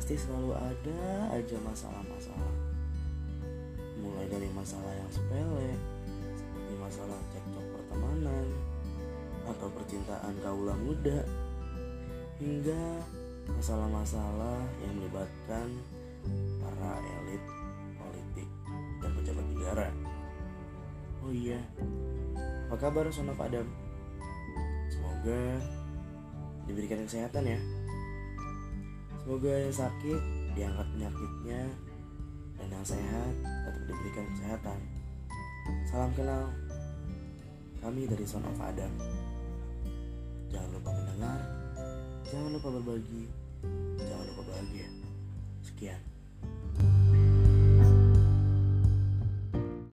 pasti selalu ada aja masalah-masalah. Mulai dari masalah yang sepele, seperti masalah cekcok pertemanan, atau percintaan kaula muda, hingga masalah-masalah yang melibatkan para elit politik dan pejabat negara. Oh iya, apa kabar Son of Adam? Semoga diberikan kesehatan ya. Semoga yang sakit diangkat penyakitnya dan yang sehat tetap diberikan kesehatan. Salam kenal. Kami dari Son of Adam. Jangan lupa mendengar, jangan lupa berbagi, jangan lupa bahagia. Sekian.